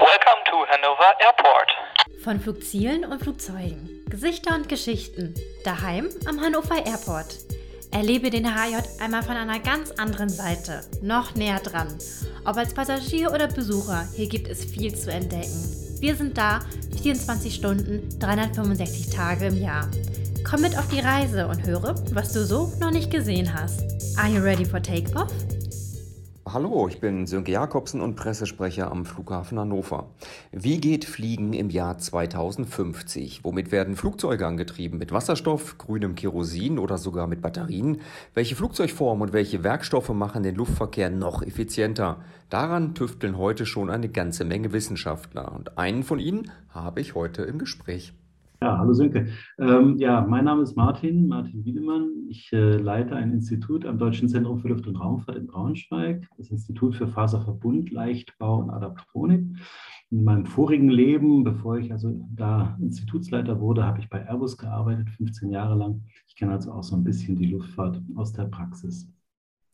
Welcome to Hannover Airport. Von Flugzielen und Flugzeugen, Gesichter und Geschichten, daheim am Hannover Airport. Erlebe den HJ einmal von einer ganz anderen Seite, noch näher dran. Ob als Passagier oder Besucher, hier gibt es viel zu entdecken. Wir sind da 24 Stunden, 365 Tage im Jahr. Komm mit auf die Reise und höre, was du so noch nicht gesehen hast. Are you ready for takeoff? Hallo, ich bin Sönke Jakobsen und Pressesprecher am Flughafen Hannover. Wie geht Fliegen im Jahr 2050? Womit werden Flugzeuge angetrieben? Mit Wasserstoff, grünem Kerosin oder sogar mit Batterien? Welche Flugzeugform und welche Werkstoffe machen den Luftverkehr noch effizienter? Daran tüfteln heute schon eine ganze Menge Wissenschaftler und einen von ihnen habe ich heute im Gespräch. Ja, hallo Sönke. Ähm, ja, mein Name ist Martin, Martin Wiedemann. Ich äh, leite ein Institut am Deutschen Zentrum für Luft- und Raumfahrt in Braunschweig, das Institut für Faserverbund, Leichtbau und Adaptronik. In meinem vorigen Leben, bevor ich also da Institutsleiter wurde, habe ich bei Airbus gearbeitet, 15 Jahre lang. Ich kenne also auch so ein bisschen die Luftfahrt aus der Praxis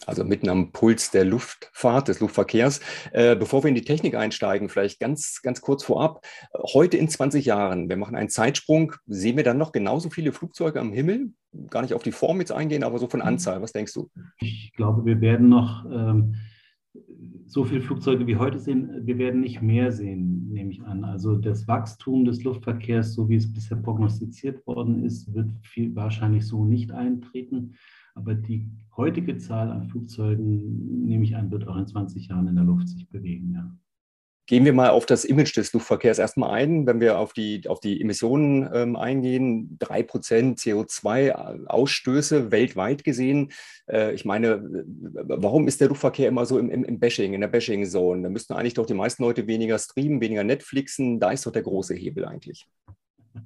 also mitten am Puls der Luftfahrt, des Luftverkehrs. Äh, bevor wir in die Technik einsteigen, vielleicht ganz, ganz kurz vorab. Heute in 20 Jahren, wir machen einen Zeitsprung, sehen wir dann noch genauso viele Flugzeuge am Himmel? Gar nicht auf die Form jetzt eingehen, aber so von Anzahl. Was denkst du? Ich glaube, wir werden noch ähm, so viele Flugzeuge wie heute sehen. Wir werden nicht mehr sehen, nehme ich an. Also das Wachstum des Luftverkehrs, so wie es bisher prognostiziert worden ist, wird viel, wahrscheinlich so nicht eintreten. Aber die heutige Zahl an Flugzeugen, nehme ich an, wird auch in 20 Jahren in der Luft sich bewegen. Ja. Gehen wir mal auf das Image des Luftverkehrs erstmal ein. Wenn wir auf die, auf die Emissionen ähm, eingehen, 3% CO2-Ausstöße weltweit gesehen. Äh, ich meine, warum ist der Luftverkehr immer so im, im, im Bashing, in der Bashing-Zone? Da müssten eigentlich doch die meisten Leute weniger streamen, weniger Netflixen. Da ist doch der große Hebel eigentlich.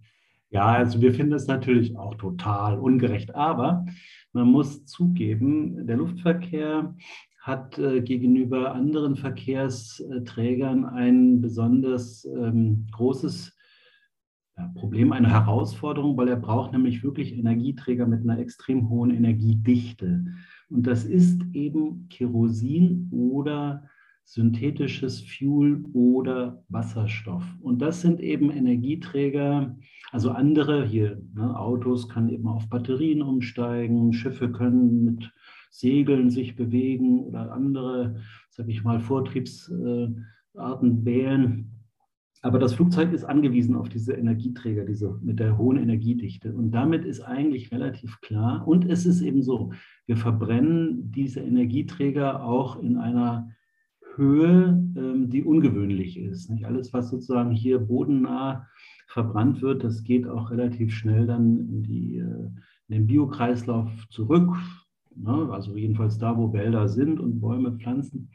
Ja, also wir finden es natürlich auch total ungerecht. Aber man muss zugeben, der Luftverkehr hat äh, gegenüber anderen Verkehrsträgern ein besonders ähm, großes ja, Problem, eine Herausforderung, weil er braucht nämlich wirklich Energieträger mit einer extrem hohen Energiedichte. Und das ist eben Kerosin oder synthetisches Fuel oder Wasserstoff. Und das sind eben Energieträger, also andere hier, ne, Autos können eben auf Batterien umsteigen, Schiffe können mit Segeln sich bewegen oder andere, sage ich mal, Vortriebsarten wählen. Aber das Flugzeug ist angewiesen auf diese Energieträger, diese mit der hohen Energiedichte. Und damit ist eigentlich relativ klar. Und es ist eben so, wir verbrennen diese Energieträger auch in einer Höhe, ähm, die ungewöhnlich ist. Nicht? Alles, was sozusagen hier bodennah verbrannt wird, das geht auch relativ schnell dann in, die, äh, in den Biokreislauf zurück. Ne? Also jedenfalls da, wo Wälder sind und Bäume, Pflanzen.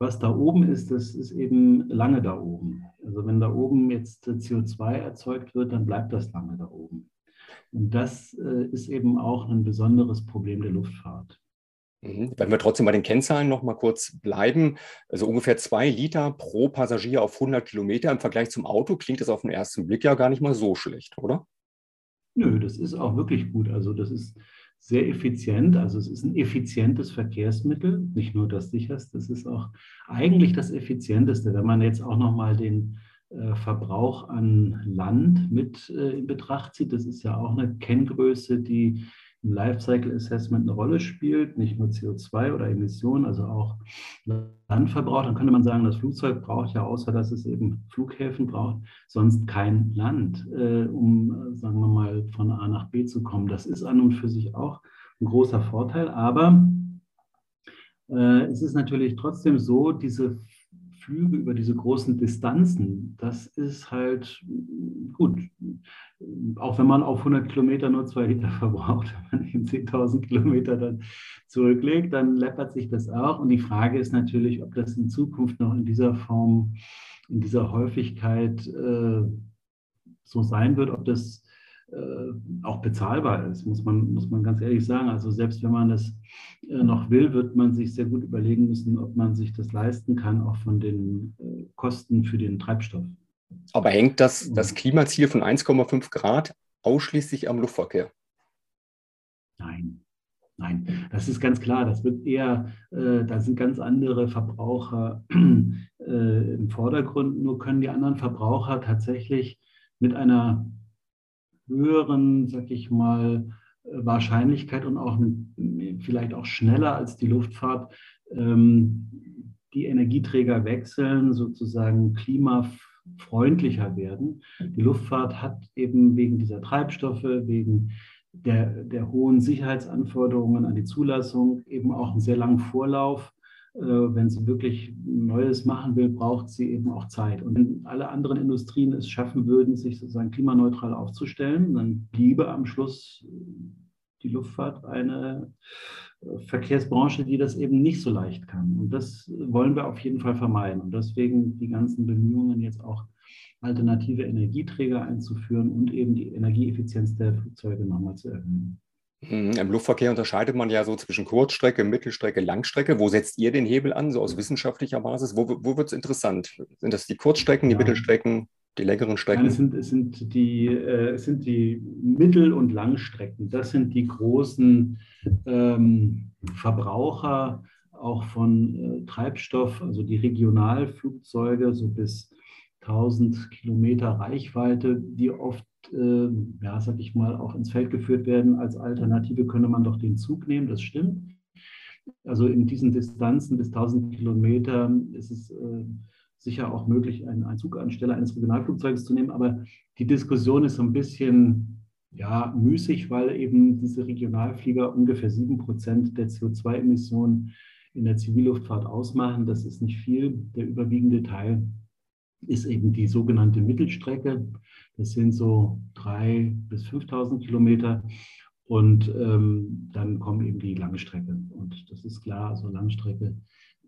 Was da oben ist, das ist eben lange da oben. Also wenn da oben jetzt CO2 erzeugt wird, dann bleibt das lange da oben. Und das äh, ist eben auch ein besonderes Problem der Luftfahrt. Mhm. Wenn wir trotzdem bei den Kennzahlen noch mal kurz bleiben, also ungefähr zwei Liter pro Passagier auf 100 Kilometer im Vergleich zum Auto klingt das auf den ersten Blick ja gar nicht mal so schlecht, oder? Nö, das ist auch wirklich gut. Also das ist sehr effizient. Also es ist ein effizientes Verkehrsmittel, nicht nur das sicherste, das ist auch eigentlich das effizienteste. Wenn man jetzt auch noch mal den äh, Verbrauch an Land mit äh, in Betracht zieht, das ist ja auch eine Kenngröße, die im Lifecycle Assessment eine Rolle spielt, nicht nur CO2 oder Emissionen, also auch Landverbrauch, dann könnte man sagen, das Flugzeug braucht ja, außer dass es eben Flughäfen braucht, sonst kein Land, äh, um, sagen wir mal, von A nach B zu kommen. Das ist an und für sich auch ein großer Vorteil, aber äh, es ist natürlich trotzdem so, diese Flüge über diese großen Distanzen, das ist halt gut. Auch wenn man auf 100 Kilometer nur zwei Liter verbraucht, wenn man eben 10.000 Kilometer dann zurücklegt, dann läppert sich das auch. Und die Frage ist natürlich, ob das in Zukunft noch in dieser Form, in dieser Häufigkeit äh, so sein wird, ob das auch bezahlbar ist, muss man, muss man ganz ehrlich sagen. Also selbst wenn man das äh, noch will, wird man sich sehr gut überlegen müssen, ob man sich das leisten kann, auch von den äh, Kosten für den Treibstoff. Aber hängt das, das Klimaziel von 1,5 Grad ausschließlich am Luftverkehr? Nein. Nein, das ist ganz klar. Das wird eher, äh, da sind ganz andere Verbraucher äh, im Vordergrund. Nur können die anderen Verbraucher tatsächlich mit einer höheren, sag ich mal, Wahrscheinlichkeit und auch vielleicht auch schneller als die Luftfahrt ähm, die Energieträger wechseln, sozusagen klimafreundlicher werden. Die Luftfahrt hat eben wegen dieser Treibstoffe, wegen der, der hohen Sicherheitsanforderungen an die Zulassung eben auch einen sehr langen Vorlauf. Äh, wenn sie wirklich Neues machen will, braucht sie eben auch Zeit. Und wenn alle anderen Industrien es schaffen würden, sich sozusagen klimaneutral aufzustellen, dann bliebe am Schluss die Luftfahrt eine äh, Verkehrsbranche, die das eben nicht so leicht kann. Und das wollen wir auf jeden Fall vermeiden. Und deswegen die ganzen Bemühungen jetzt auch alternative Energieträger einzuführen und eben die Energieeffizienz der Flugzeuge nochmal zu erhöhen. Mhm, Im Luftverkehr unterscheidet man ja so zwischen Kurzstrecke, Mittelstrecke, Langstrecke. Wo setzt ihr den Hebel an, so aus wissenschaftlicher Basis? Wo, wo wird es interessant? Sind das die Kurzstrecken, die ja. Mittelstrecken, die längeren Strecken? Nein, es, sind, es, sind die, äh, es sind die Mittel- und Langstrecken. Das sind die großen ähm, Verbraucher auch von äh, Treibstoff, also die Regionalflugzeuge, so bis 1000 Kilometer Reichweite, die oft, ja, sag ich mal, auch ins Feld geführt werden. Als Alternative könne man doch den Zug nehmen, das stimmt. Also in diesen Distanzen bis 1000 Kilometer ist es äh, sicher auch möglich, einen, einen Zug anstelle eines Regionalflugzeuges zu nehmen. Aber die Diskussion ist so ein bisschen ja, müßig, weil eben diese Regionalflieger ungefähr 7 Prozent der CO2-Emissionen in der Zivilluftfahrt ausmachen. Das ist nicht viel. Der überwiegende Teil ist eben die sogenannte Mittelstrecke. Das sind so 3.000 bis 5.000 Kilometer. Und ähm, dann kommen eben die Langstrecke. Und das ist klar, also Langstrecke,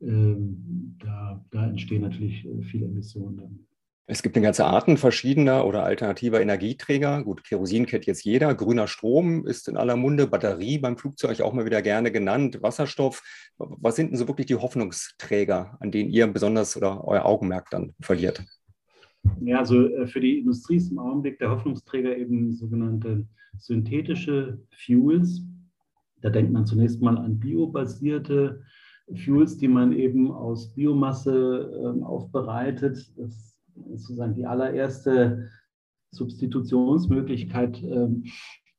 ähm, da, da entstehen natürlich äh, viele Emissionen dann. Es gibt eine ganze Arten verschiedener oder alternativer Energieträger. Gut, Kerosin kennt jetzt jeder. Grüner Strom ist in aller Munde. Batterie beim Flugzeug auch mal wieder gerne genannt. Wasserstoff. Was sind denn so wirklich die Hoffnungsträger, an denen ihr besonders oder euer Augenmerk dann verliert? Ja, also äh, für die Industrie ist im Augenblick der Hoffnungsträger eben sogenannte synthetische Fuels. Da denkt man zunächst mal an biobasierte Fuels, die man eben aus Biomasse äh, aufbereitet. Das sozusagen die allererste Substitutionsmöglichkeit ähm,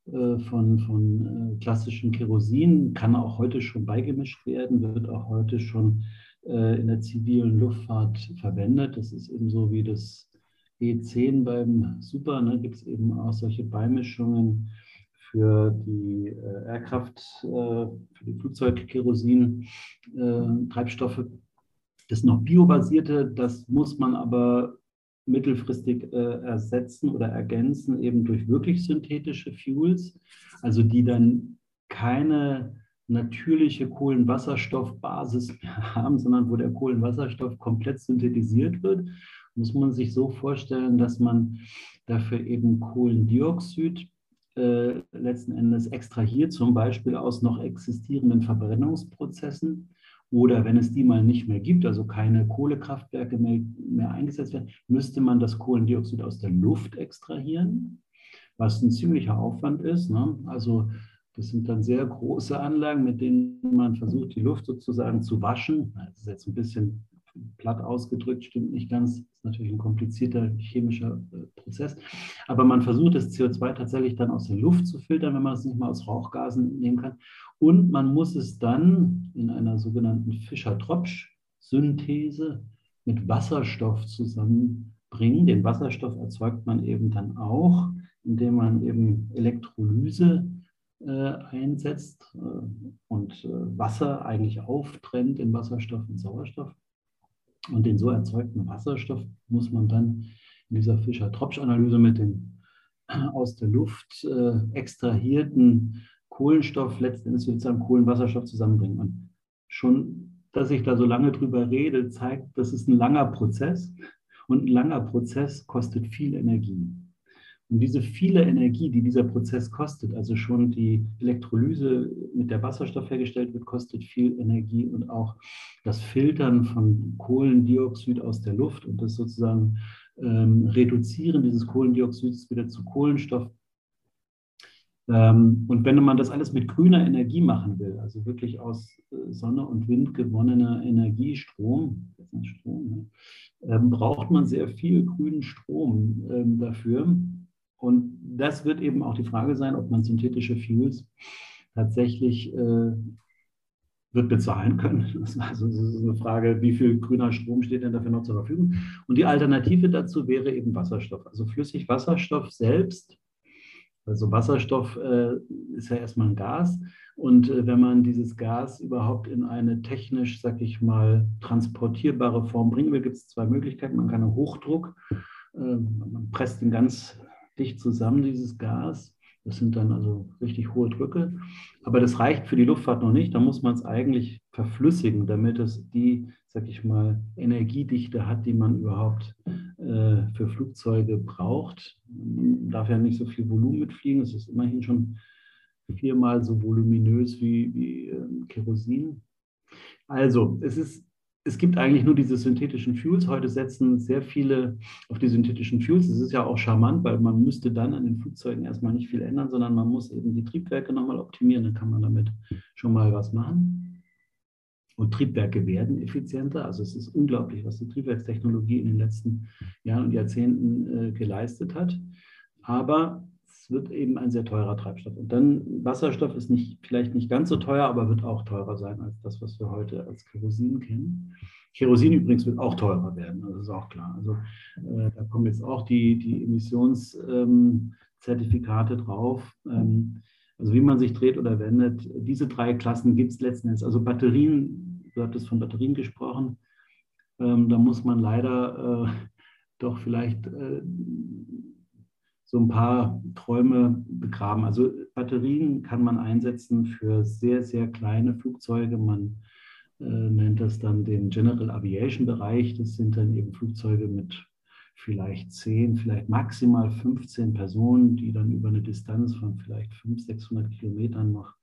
äh, von, von äh, klassischem Kerosin kann auch heute schon beigemischt werden, wird auch heute schon äh, in der zivilen Luftfahrt verwendet. Das ist eben so wie das E10 beim Super, ne, gibt es eben auch solche Beimischungen für die äh, Aircraft, äh, für die Flugzeugkerosin-Treibstoffe. Äh, das sind noch biobasierte, das muss man aber mittelfristig äh, ersetzen oder ergänzen, eben durch wirklich synthetische Fuels, also die dann keine natürliche Kohlenwasserstoffbasis haben, sondern wo der Kohlenwasserstoff komplett synthetisiert wird, muss man sich so vorstellen, dass man dafür eben Kohlendioxid äh, letzten Endes extrahiert, zum Beispiel aus noch existierenden Verbrennungsprozessen oder wenn es die mal nicht mehr gibt, also keine Kohlekraftwerke mehr, mehr eingesetzt werden, müsste man das Kohlendioxid aus der Luft extrahieren, was ein ziemlicher Aufwand ist. Ne? Also das sind dann sehr große Anlagen, mit denen man versucht, die Luft sozusagen zu waschen. Das ist jetzt ein bisschen platt ausgedrückt, stimmt nicht ganz. Ist natürlich ein komplizierter chemischer äh, Prozess. Aber man versucht, das CO2 tatsächlich dann aus der Luft zu filtern, wenn man es nicht mal aus Rauchgasen nehmen kann. Und man muss es dann in einer sogenannten Fischer-Tropsch-Synthese mit Wasserstoff zusammenbringen. Den Wasserstoff erzeugt man eben dann auch, indem man eben Elektrolyse äh, einsetzt äh, und Wasser eigentlich auftrennt in Wasserstoff und Sauerstoff. Und den so erzeugten Wasserstoff muss man dann in dieser Fischer-Tropsch-Analyse mit dem aus der Luft äh, extrahierten Kohlenstoff letztendlich sozusagen Kohlenwasserstoff zusammenbringen. Und schon, dass ich da so lange drüber rede, zeigt, das ist ein langer Prozess und ein langer Prozess kostet viel Energie. Und diese viele Energie, die dieser Prozess kostet, also schon die Elektrolyse, mit der Wasserstoff hergestellt wird, kostet viel Energie und auch das Filtern von Kohlendioxid aus der Luft und das sozusagen ähm, Reduzieren dieses Kohlendioxids wieder zu Kohlenstoff Ähm, und wenn man das alles mit grüner Energie machen will, also wirklich aus äh, Sonne und Wind gewonnener Energiestrom, Strom, ähm, braucht man sehr viel grünen Strom ähm, dafür. Und das wird eben auch die Frage sein, ob man synthetische Fuels tatsächlich äh, wird bezahlen können. Also das ist eine Frage, wie viel grüner Strom steht denn dafür noch zur Verfügung? Und die Alternative dazu wäre eben Wasserstoff. Also Flüssigwasserstoff selbst also Wasserstoff äh, ist ja erstmal ein Gas. Und äh, wenn man dieses Gas überhaupt in eine technisch, sag ich mal, transportierbare Form bringen will, gibt es zwei Möglichkeiten. Man kann einen Hochdruck, äh, man presst ihn ganz dicht zusammen, dieses Gas. Das sind dann also richtig hohe Drücke. Aber das reicht für die Luftfahrt noch nicht. Da muss man es eigentlich verflüssigen, damit es die, sag ich mal, Energiedichte hat, die man überhaupt äh, für Flugzeuge braucht. Man darf ja nicht so viel Volumen mitfliegen. Es ist immerhin schon viermal so voluminös wie, wie äh, Kerosin. Also, es ist es gibt eigentlich nur diese synthetischen Fuels. Heute setzen sehr viele auf die synthetischen Fuels. Das ist ja auch charmant, weil man müsste dann an den Flugzeugen erstmal nicht viel ändern, sondern man muss eben die Triebwerke nochmal optimieren. Dann kann man damit schon mal was machen. Und Triebwerke werden effizienter. Also es ist unglaublich, was die Triebwerkstechnologie in den letzten Jahren und Jahrzehnten äh, geleistet hat. Aber wird eben ein sehr teurer Treibstoff. Und dann Wasserstoff ist nicht, vielleicht nicht ganz so teuer, aber wird auch teurer sein als das, was wir heute als Kerosin kennen. Kerosin übrigens wird auch teurer werden, das ist auch klar. Also äh, da kommen jetzt auch die, die Emissionszertifikate ähm, drauf. Ähm, also wie man sich dreht oder wendet, diese drei Klassen gibt es letzten Endes. Also Batterien, du hattest von Batterien gesprochen, ähm, da muss man leider äh, doch vielleicht äh, so ein paar Träume begraben. Also Batterien kann man einsetzen für sehr, sehr kleine Flugzeuge. Man äh, nennt das dann den General Aviation Bereich. Das sind dann eben Flugzeuge mit vielleicht 10, vielleicht maximal 15 Personen, die dann über eine Distanz von vielleicht 500, 600 Kilometern noch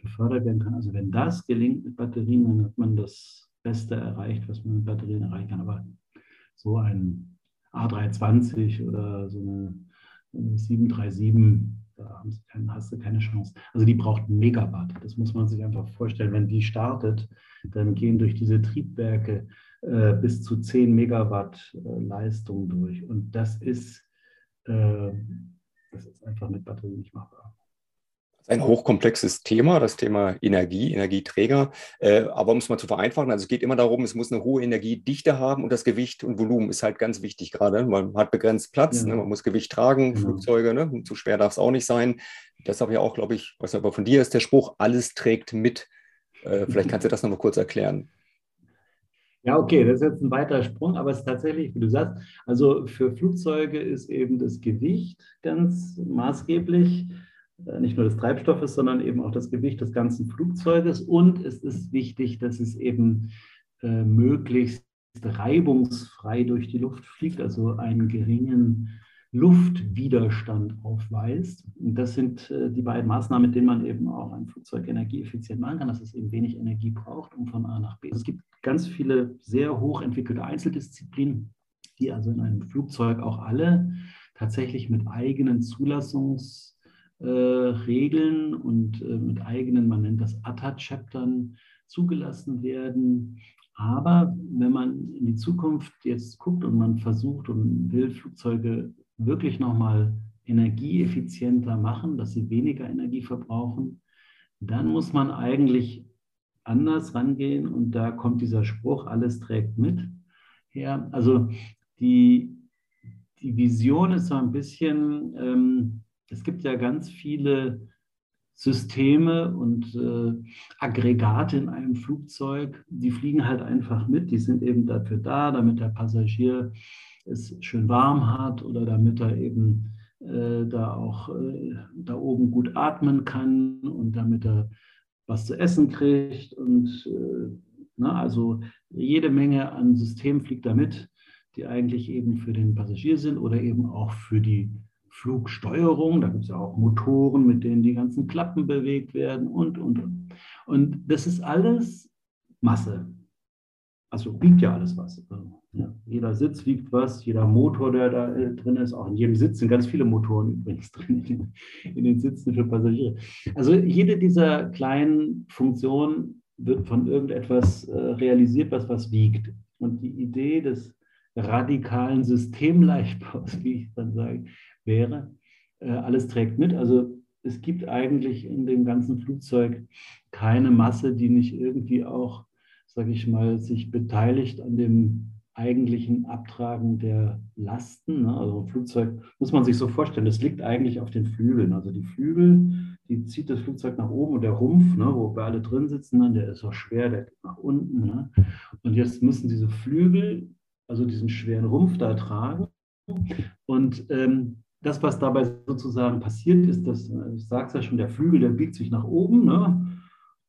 befördert werden können. Also wenn das gelingt mit Batterien, dann hat man das Beste erreicht, was man mit Batterien erreichen kann. Aber so ein A320 oder so eine 737, da hast du keine Chance. Also die braucht Megawatt. Das muss man sich einfach vorstellen. Wenn die startet, dann gehen durch diese Triebwerke äh, bis zu 10 Megawatt äh, Leistung durch. Und das ist, äh, das ist einfach mit Batterie nicht machbar ein hochkomplexes Thema, das Thema Energie, Energieträger. Äh, aber um es mal zu vereinfachen, also es geht immer darum, es muss eine hohe Energiedichte haben und das Gewicht und Volumen ist halt ganz wichtig gerade. Man hat begrenzt Platz, ja. ne, man muss Gewicht tragen, genau. Flugzeuge, ne, zu schwer darf es auch nicht sein. Deshalb ja auch, glaube ich, was aber von dir ist der Spruch, alles trägt mit. Äh, vielleicht kannst du das nochmal kurz erklären. Ja, okay, das ist jetzt ein weiterer Sprung, aber es ist tatsächlich, wie du sagst, also für Flugzeuge ist eben das Gewicht ganz maßgeblich. Äh, nicht nur des Treibstoffes, sondern eben auch das Gewicht des ganzen Flugzeuges. Und es ist wichtig, dass es eben äh, möglichst reibungsfrei durch die Luft fliegt, also einen geringen Luftwiderstand aufweist. Und das sind äh, die beiden Maßnahmen, mit denen man eben auch ein Flugzeug energieeffizient machen kann, dass es eben wenig Energie braucht, um von A nach B. Es gibt ganz viele sehr hochentwickelte Einzeldisziplinen, die also in einem Flugzeug auch alle tatsächlich mit eigenen Zulassungs- Regeln und äh, mit eigenen, man nennt das ATA-Chaptern, zugelassen werden. Aber wenn man in die Zukunft jetzt guckt und man versucht und will Flugzeuge wirklich nochmal energieeffizienter machen, dass sie weniger Energie verbrauchen, dann muss man eigentlich anders rangehen und da kommt dieser Spruch, alles trägt mit her. Also die, die Vision ist so ein bisschen, ähm, es gibt ja ganz viele Systeme und äh, Aggregate in einem Flugzeug, die fliegen halt einfach mit. Die sind eben dafür da, damit der Passagier es schön warm hat oder damit er eben äh, da auch äh, da oben gut atmen kann und damit er was zu essen kriegt. Und äh, na, ne, also jede Menge an Systemen fliegt da mit, die eigentlich eben für den Passagier sind oder eben auch für die Flugsteuerung, da gibt es ja auch Motoren, mit denen die ganzen Klappen bewegt werden und, und, und. Und das ist alles Masse. also wiegt ja alles was. Jeder Sitz wiegt was, jeder Motor, der da äh, drin ist, auch in jedem Sitz sind ganz viele Motoren übrigens drin, in den Sitzen für Passagiere. Also jede dieser kleinen Funktionen wird von irgendetwas äh, realisiert, was was wiegt. Und die Idee des radikalen Systemleichtbaus, wie ich dann sage, wäre, äh, alles trägt mit. Also es gibt eigentlich in dem ganzen Flugzeug keine Masse, die nicht irgendwie auch sage ich mal, sich beteiligt an dem eigentlichen Abtragen der Lasten. Ne? Also ein Flugzeug muss man sich so vorstellen, das liegt eigentlich auf den Flügeln. Also die Flügel, die zieht das Flugzeug nach oben und der Rumpf, ne, wo wir alle drin sitzen, ne, der ist auch schwer, der geht nach unten. Ne? Und jetzt müssen diese Flügel, also diesen schweren Rumpf da tragen. Und ähm, das, was dabei sozusagen passiert ist, das, ich sage es ja schon, der Flügel, der biegt sich nach oben. Ne?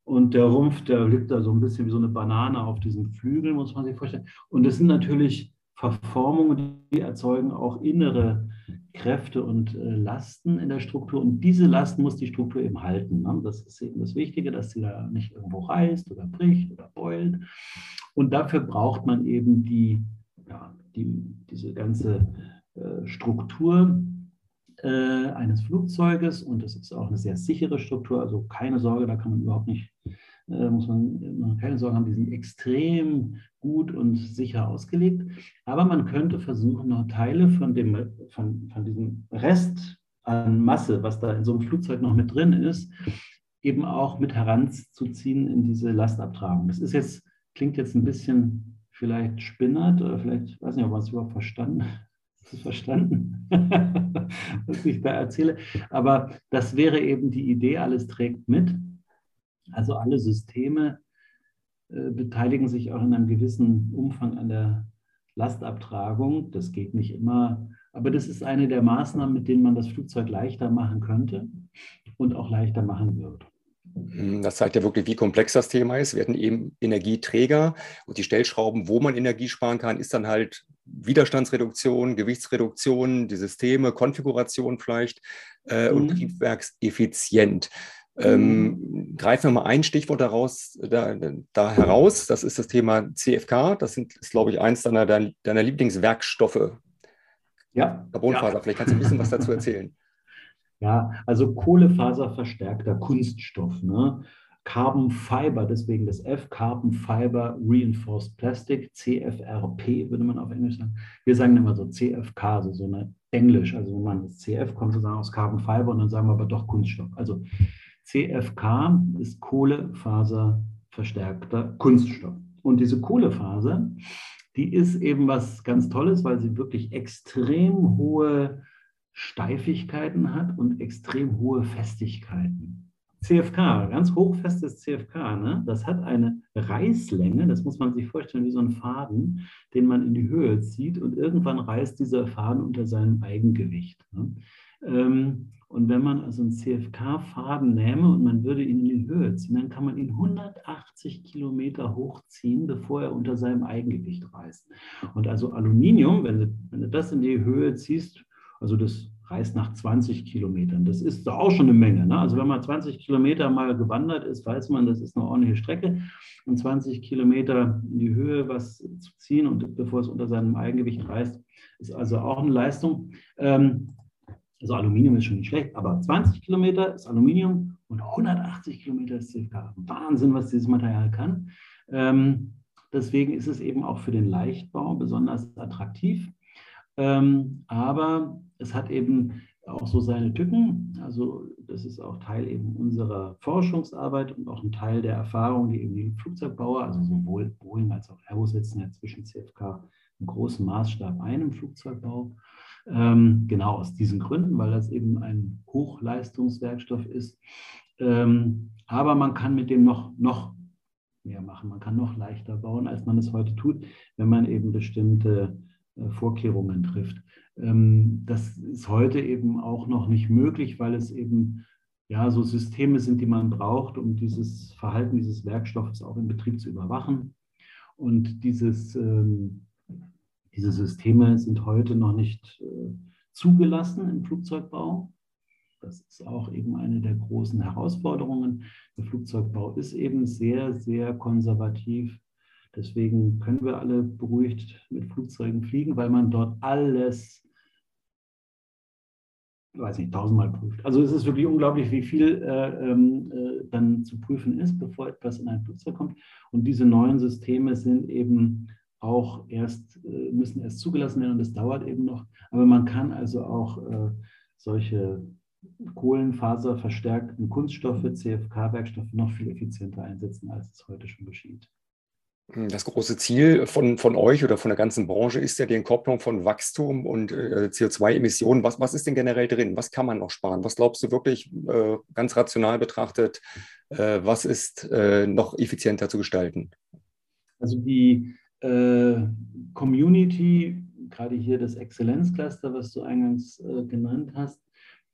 Und der Rumpf, der liegt da so ein bisschen wie so eine Banane auf diesem Flügel, muss man sich vorstellen. Und das sind natürlich Verformungen, die erzeugen auch innere Kräfte und äh, Lasten in der Struktur. Und diese Lasten muss die Struktur eben halten. Ne? Das ist eben das Wichtige, dass sie da nicht irgendwo reißt oder bricht oder beult. Und dafür braucht man eben die, ja, die, diese ganze äh, Struktur, äh, eines Flugzeuges und das ist auch eine sehr sichere Struktur, also keine Sorge, da kann man überhaupt nicht, äh, muss man keine Sorge haben, die sind extrem gut und sicher ausgelegt. Aber man könnte versuchen, noch Teile von, dem, von, von diesem Rest an Masse, was da in so einem Flugzeug noch mit drin ist, eben auch mit heranzuziehen in diese Lastabtragung. Das ist jetzt, klingt jetzt ein bisschen vielleicht spinnert oder vielleicht, ich weiß nicht, ob man es überhaupt verstanden Hast verstanden, was ich da erzähle? Aber das wäre eben die Idee, alles trägt mit. Also alle Systeme äh, beteiligen sich auch in einem gewissen Umfang an der Lastabtragung. Das geht nicht immer, aber das ist eine der Maßnahmen, mit denen man das Flugzeug leichter machen könnte und auch leichter machen wird. Hm, das zeigt ja wirklich, wie komplex das Thema ist. Wir hatten eben Energieträger und die Stellschrauben, wo man Energie sparen kann, ist dann halt Widerstandsreduktion, Gewichtsreduktion, die Systeme, Konfiguration vielleicht äh, mhm. und Triebwerkseffizient. Ähm, mhm. greifen wir mal ein Stichwort daraus, da, da, heraus. Das ist das Thema CFK. Das sind, ist, glaube ich, eins deiner, deiner Lieblingswerkstoffe. Ja. Carbonfaser. Ja. Vielleicht kannst du ein bisschen was dazu erzählen. Ja, also Kohlefaserverstärkter Kunststoff. Ne? Carbon Fiber, deswegen das F, Carbon Fiber Reinforced Plastic, CFRP würde man auf Englisch sagen. Wir sagen immer so CFK, also so eine Englisch, also wenn man das CF kommt sozusagen aus Carbon Fiber und dann sagen wir aber doch Kunststoff. Also CFK ist Kohlefaserverstärkter Kunststoff. Und diese Kohlefaser, die ist eben was ganz Tolles, weil sie wirklich extrem hohe Steifigkeiten hat und extrem hohe Festigkeiten. CFK, ganz hochfestes CFK, ne? das hat eine Reißlänge, das muss man sich vorstellen wie so ein Faden, den man in die Höhe zieht und irgendwann reißt dieser Faden unter seinem Eigengewicht. Ne? Ähm, und wenn man also einen CFK-Faden nähme und man würde ihn in die Höhe ziehen, dann kann man ihn 180 Kilometer hochziehen, bevor er unter seinem Eigengewicht reißt. Und also Aluminium, wenn du, wenn du das in die Höhe ziehst, also das reist nach 20 Kilometern. Das ist auch schon eine Menge. Ne? Also wenn man 20 Kilometer mal gewandert ist, weiß man, das ist eine ordentliche Strecke. Und 20 Kilometer in die Höhe was zu ziehen und bevor es unter seinem Eigengewicht reist, ist also auch eine Leistung. Ähm, also Aluminium ist schon nicht schlecht, aber 20 Kilometer ist Aluminium und 180 Kilometer ist CFK. Wahnsinn, was dieses Material kann. Ähm, deswegen ist es eben auch für den Leichtbau besonders attraktiv. Ähm, aber es hat eben auch so seine Tücken. Also das ist auch Teil eben unserer Forschungsarbeit und auch ein Teil der Erfahrung, die eben die Flugzeugbauer, also sowohl Boeing als auch Airbus setzen ja zwischen CFK einen großen Maßstab ein im Flugzeugbau. Ähm, genau aus diesen Gründen, weil das eben ein Hochleistungswerkstoff ist. Ähm, aber man kann mit dem noch, noch mehr machen. Man kann noch leichter bauen, als man es heute tut, wenn man eben bestimmte äh, Vorkehrungen trifft. Ähm, das ist heute eben auch noch nicht möglich, weil es eben ja so Systeme sind, die man braucht, um dieses Verhalten dieses Werkstoffes auch im Betrieb zu überwachen. Und dieses, ähm, diese Systeme sind heute noch nicht äh, zugelassen im Flugzeugbau. Das ist auch eben eine der großen Herausforderungen. Der Flugzeugbau ist eben sehr, sehr konservativ Deswegen können wir alle beruhigt mit Flugzeugen fliegen, weil man dort alles, weiß nicht, tausendmal prüft. Also es ist wirklich unglaublich, wie viel äh, ähm, äh, dann zu prüfen ist, bevor etwas in ein Flugzeug kommt. Und diese neuen Systeme sind eben auch erst, äh, müssen erst zugelassen werden und das dauert eben noch. Aber man kann also auch äh, solche kohlenfaserverstärkten Kunststoffe, CFK-Werkstoffe noch viel effizienter einsetzen, als es heute schon geschieht. Das große Ziel von, von euch oder von der ganzen Branche ist ja die Entkopplung von Wachstum und äh, CO2-Emissionen. Was, was ist denn generell drin? Was kann man noch sparen? Was glaubst du wirklich äh, ganz rational betrachtet? Äh, was ist äh, noch effizienter zu gestalten? Also die äh, Community, gerade hier das Exzellenzcluster, was du eingangs äh, genannt hast,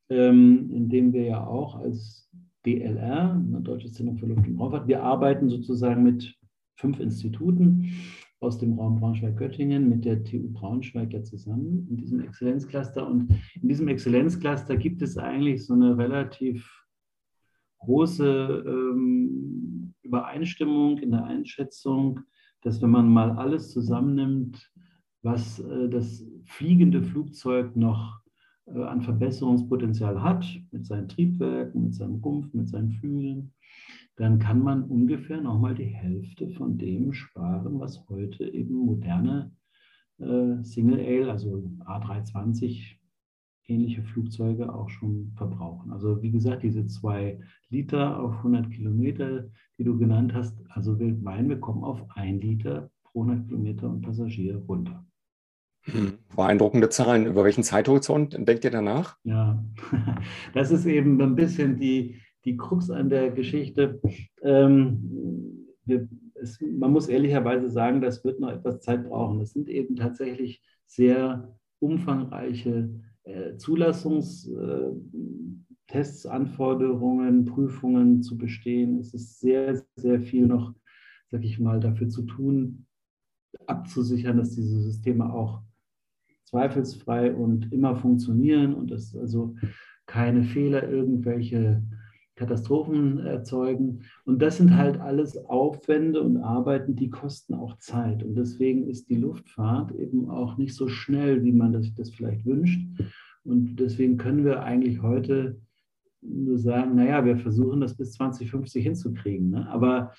ähm, in dem wir ja auch als DLR, ne, Deutsches Zentrum für Luft- und Raumfahrt, wir arbeiten sozusagen mit fünf Instituten aus dem Raum Braunschweig-Göttingen mit der TU Braunschweig ja zusammen in diesem Exzellenzcluster. Und in diesem Exzellenzcluster gibt es eigentlich so eine relativ große ähm, Übereinstimmung in der Einschätzung, dass wenn man mal alles zusammennimmt, was äh, das fliegende Flugzeug noch äh, an Verbesserungspotenzial hat, mit seinen Triebwerken, mit seinem Rumpf, mit seinen Flügeln, dann kann man ungefähr nochmal die Hälfte von dem sparen, was heute eben moderne äh, Single Ale, also A320 ähnliche Flugzeuge auch schon verbrauchen. Also wie gesagt, diese zwei Liter auf 100 Kilometer, die du genannt hast, also wir meinen, wir kommen auf ein Liter pro 100 Kilometer und Passagier runter. Hm, beeindruckende Zahlen. Über welchen Zeithorizont denkt ihr danach? Ja, das ist eben ein bisschen die, die Krux an der Geschichte. Ähm, wir, es, man muss ehrlicherweise sagen, das wird noch etwas Zeit brauchen. Es sind eben tatsächlich sehr umfangreiche äh, Zulassungstests, äh, Anforderungen, Prüfungen zu bestehen. Es ist sehr, sehr viel noch, sag ich mal, dafür zu tun, abzusichern, dass diese Systeme auch zweifelsfrei und immer funktionieren und dass also keine Fehler, irgendwelche Katastrophen erzeugen. Und das sind halt alles Aufwände und Arbeiten, die kosten auch Zeit. Und deswegen ist die Luftfahrt eben auch nicht so schnell, wie man das, das vielleicht wünscht. Und deswegen können wir eigentlich heute nur sagen, naja, wir versuchen das bis 2050 hinzukriegen. Ne? Aber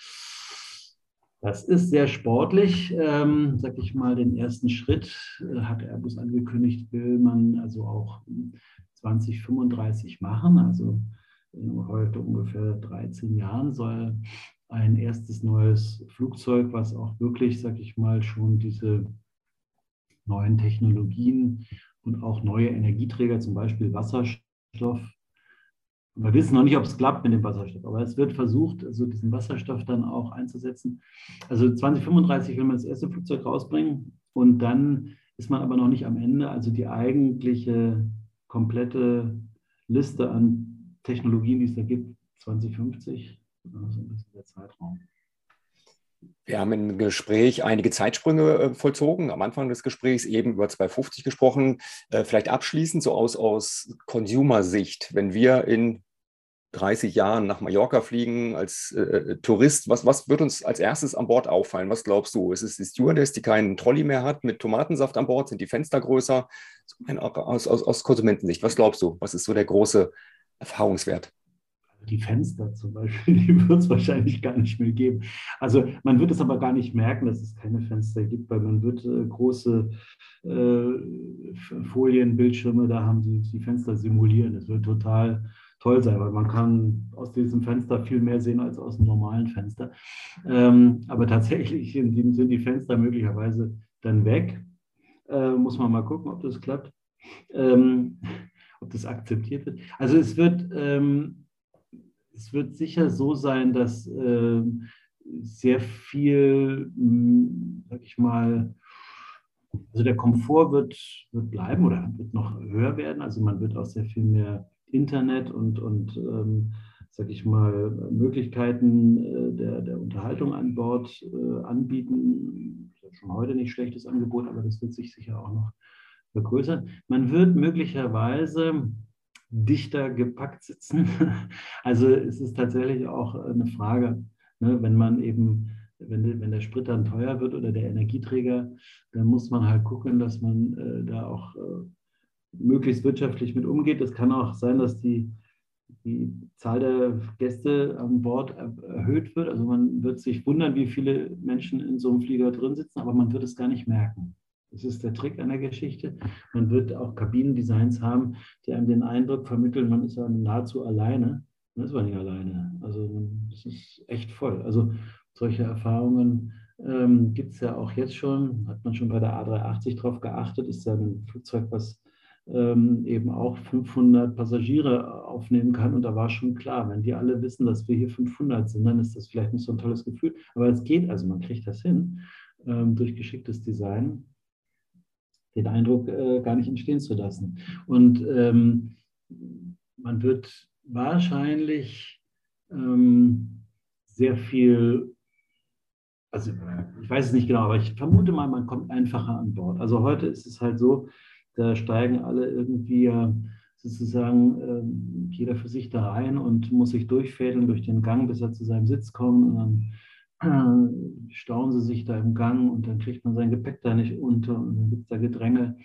das ist sehr sportlich, ähm, sag ich mal, den ersten Schritt äh, hat Airbus angekündigt, will man also auch 2035 machen. Also heute ungefähr 13 Jahren soll ein erstes neues Flugzeug, was auch wirklich, sag ich mal, schon diese neuen Technologien und auch neue Energieträger, zum Beispiel Wasserstoff. Wir wissen noch nicht, ob es klappt mit dem Wasserstoff, aber es wird versucht, also diesen Wasserstoff dann auch einzusetzen. Also 2035 will man das erste Flugzeug rausbringen und dann ist man aber noch nicht am Ende. Also die eigentliche komplette Liste an Technologien, die es da gibt, 2050, so ein bisschen der Zeitraum. Wir haben im Gespräch einige Zeitsprünge äh, vollzogen, am Anfang des Gesprächs eben über 250 gesprochen. Äh, vielleicht abschließend, so aus, aus Consumer-Sicht, wenn wir in 30 Jahren nach Mallorca fliegen als äh, Tourist, was, was wird uns als erstes an Bord auffallen? Was glaubst du? Ist es die Stewardess, die keinen Trolley mehr hat mit Tomatensaft an Bord? Sind die Fenster größer? Aus, aus, aus Konsumentensicht, was glaubst du? Was ist so der große Erfahrungswert? Die Fenster zum Beispiel, die wird es wahrscheinlich gar nicht mehr geben. Also man wird es aber gar nicht merken, dass es keine Fenster gibt, weil man wird äh, große äh, Folien, Bildschirme, da haben sie die Fenster simulieren. Es wird total toll sein, weil man kann aus diesem Fenster viel mehr sehen als aus einem normalen Fenster. Ähm, aber tatsächlich die, sind die Fenster möglicherweise dann weg. Äh, muss man mal gucken, ob das klappt. Ähm, ob das akzeptiert wird. Also es wird, ähm, es wird sicher so sein, dass äh, sehr viel, hm, sag ich mal, also der Komfort wird, wird bleiben oder wird noch höher werden. Also man wird auch sehr viel mehr Internet und, und ähm, sag ich mal, Möglichkeiten äh, der, der Unterhaltung an Bord äh, anbieten. Schon heute nicht schlechtes Angebot, aber das wird sich sicher auch noch vergrößert. Man wird möglicherweise dichter gepackt sitzen. Also es ist tatsächlich auch eine Frage, ne, wenn man eben wenn, wenn der Sprit dann teuer wird oder der Energieträger, dann muss man halt gucken, dass man äh, da auch äh, möglichst wirtschaftlich mit umgeht. Es kann auch sein, dass die, die Zahl der Gäste an Bord erhöht wird. Also man wird sich wundern, wie viele Menschen in so einem Flieger drin sitzen, aber man wird es gar nicht merken. Das ist der Trick an der Geschichte. Man wird auch Kabinendesigns haben, die einem den Eindruck vermitteln, man ist ja nahezu alleine. Man ist aber nicht alleine. Also es ist echt voll. Also solche Erfahrungen ähm, gibt es ja auch jetzt schon. Hat man schon bei der A380 drauf geachtet. Ist ja ein Flugzeug, was ähm, eben auch 500 Passagiere aufnehmen kann. Und da war schon klar, wenn die alle wissen, dass wir hier 500 sind, dann ist das vielleicht nicht so ein tolles Gefühl. Aber es geht, also man kriegt das hin ähm, durch geschicktes Design, den Eindruck äh, gar nicht entstehen zu lassen. Und ähm, man wird wahrscheinlich ähm, sehr viel also ich weiß es nicht genau, aber ich vermute mal, man kommt einfacher an Bord. Also heute ist es halt so, da steigen alle irgendwie sozusagen äh, jeder für sich da rein und muss sich durchfädeln durch den Gang, bis er zu seinem Sitz kommt. Und dann stauen sie sich da im Gang und dann kriegt man sein Gepäck da nicht unter und dann gibt es da Gedränge.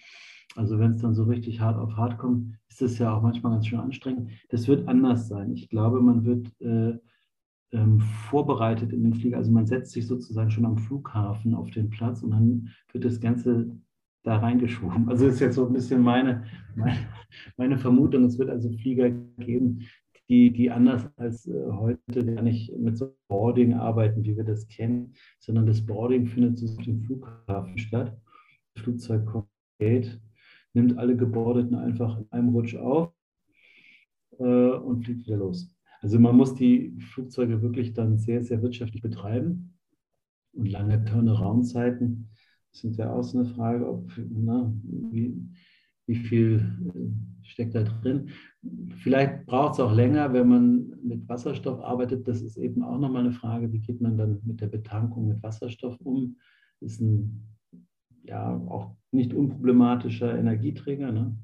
Also wenn es dann so richtig hart auf hart kommt, ist das ja auch manchmal ganz schön anstrengend. Das wird anders sein. Ich glaube, man wird äh, ähm, vorbereitet in den Flieger. Also man setzt sich sozusagen schon am Flughafen auf den Platz und dann wird das Ganze da reingeschoben. Also das ist jetzt so ein bisschen meine, meine, meine Vermutung. Es wird also Flieger geben, die, die anders als äh, heute gar nicht mit so Boarding arbeiten, wie wir das kennen, sondern das Boarding findet auf dem Flughafen statt. Das Flugzeug kommt, nimmt alle Gebordeten einfach in einem Rutsch auf äh, und fliegt wieder los. Also man muss die Flugzeuge wirklich dann sehr, sehr wirtschaftlich betreiben und lange Turnaround-Zeiten sind ja auch so eine Frage, ob, na, wie, wie viel äh, steckt da drin. Vielleicht braucht es auch länger, wenn man mit Wasserstoff arbeitet. Das ist eben auch nochmal eine Frage, wie geht man dann mit der Betankung mit Wasserstoff um? Ist ein ja auch nicht unproblematischer Energieträger. Ne?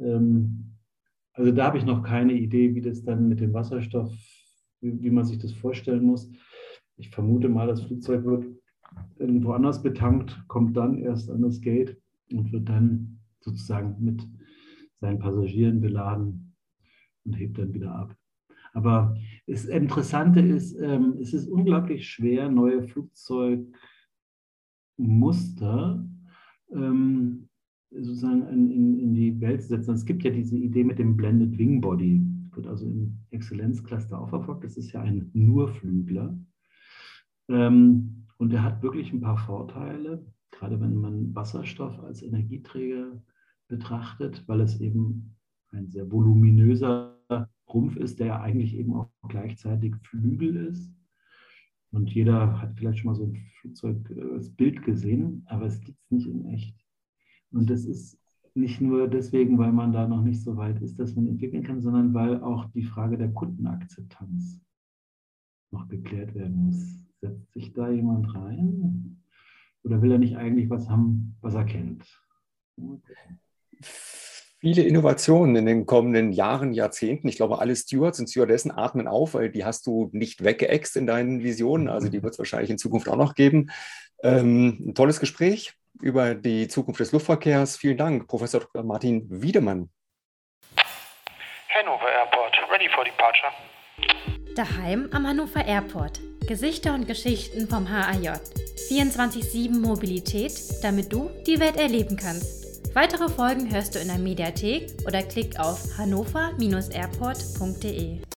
Ähm, also da habe ich noch keine Idee, wie das dann mit dem Wasserstoff, wie, wie man sich das vorstellen muss. Ich vermute mal, das Flugzeug wird irgendwo anders betankt, kommt dann erst an das Gate und wird dann sozusagen mit seinen Passagieren beladen und hebt dann wieder ab. Aber das Interessante ist, ähm, es ist unglaublich schwer, neue Flugzeugmuster ähm, sozusagen in, in, die Welt zu setzen. Es gibt ja diese Idee mit dem Blended Wing Body, wird also im Exzellenzcluster auch verfolgt. Das ist ja ein Nurflügler. Ähm, und der hat wirklich ein paar Vorteile, gerade wenn man Wasserstoff als Energieträger betrachtet, weil es eben ein sehr voluminöser Rumpf ist, der eigentlich eben auch gleichzeitig Flügel ist. Und jeder hat vielleicht schon mal so ein Flugzeug äh, als Bild gesehen, aber es gibt es nicht in echt. Und das ist nicht nur deswegen, weil man da noch nicht so weit ist, dass man entwickeln kann, sondern weil auch die Frage der Kundenakzeptanz noch geklärt werden muss. Setzt sich da jemand rein? Oder will er nicht eigentlich was haben, was er kennt? Viele Innovationen in den kommenden Jahren, Jahrzehnten. Ich glaube, alle Stewards und Stewardessen atmen auf, weil die hast du nicht weggeext in deinen Visionen. Also die wird es wahrscheinlich in Zukunft auch noch geben. Ähm, ein tolles Gespräch über die Zukunft des Luftverkehrs. Vielen Dank, Professor Dr. Martin Wiedemann. Hannover Airport, ready for departure. Daheim am Hannover Airport. Gesichter und Geschichten vom HAJ. 24-7 Mobilität, damit du die Welt erleben kannst. Weitere Folgen hörst du in der Mediathek oder klick auf hannover-airport.de.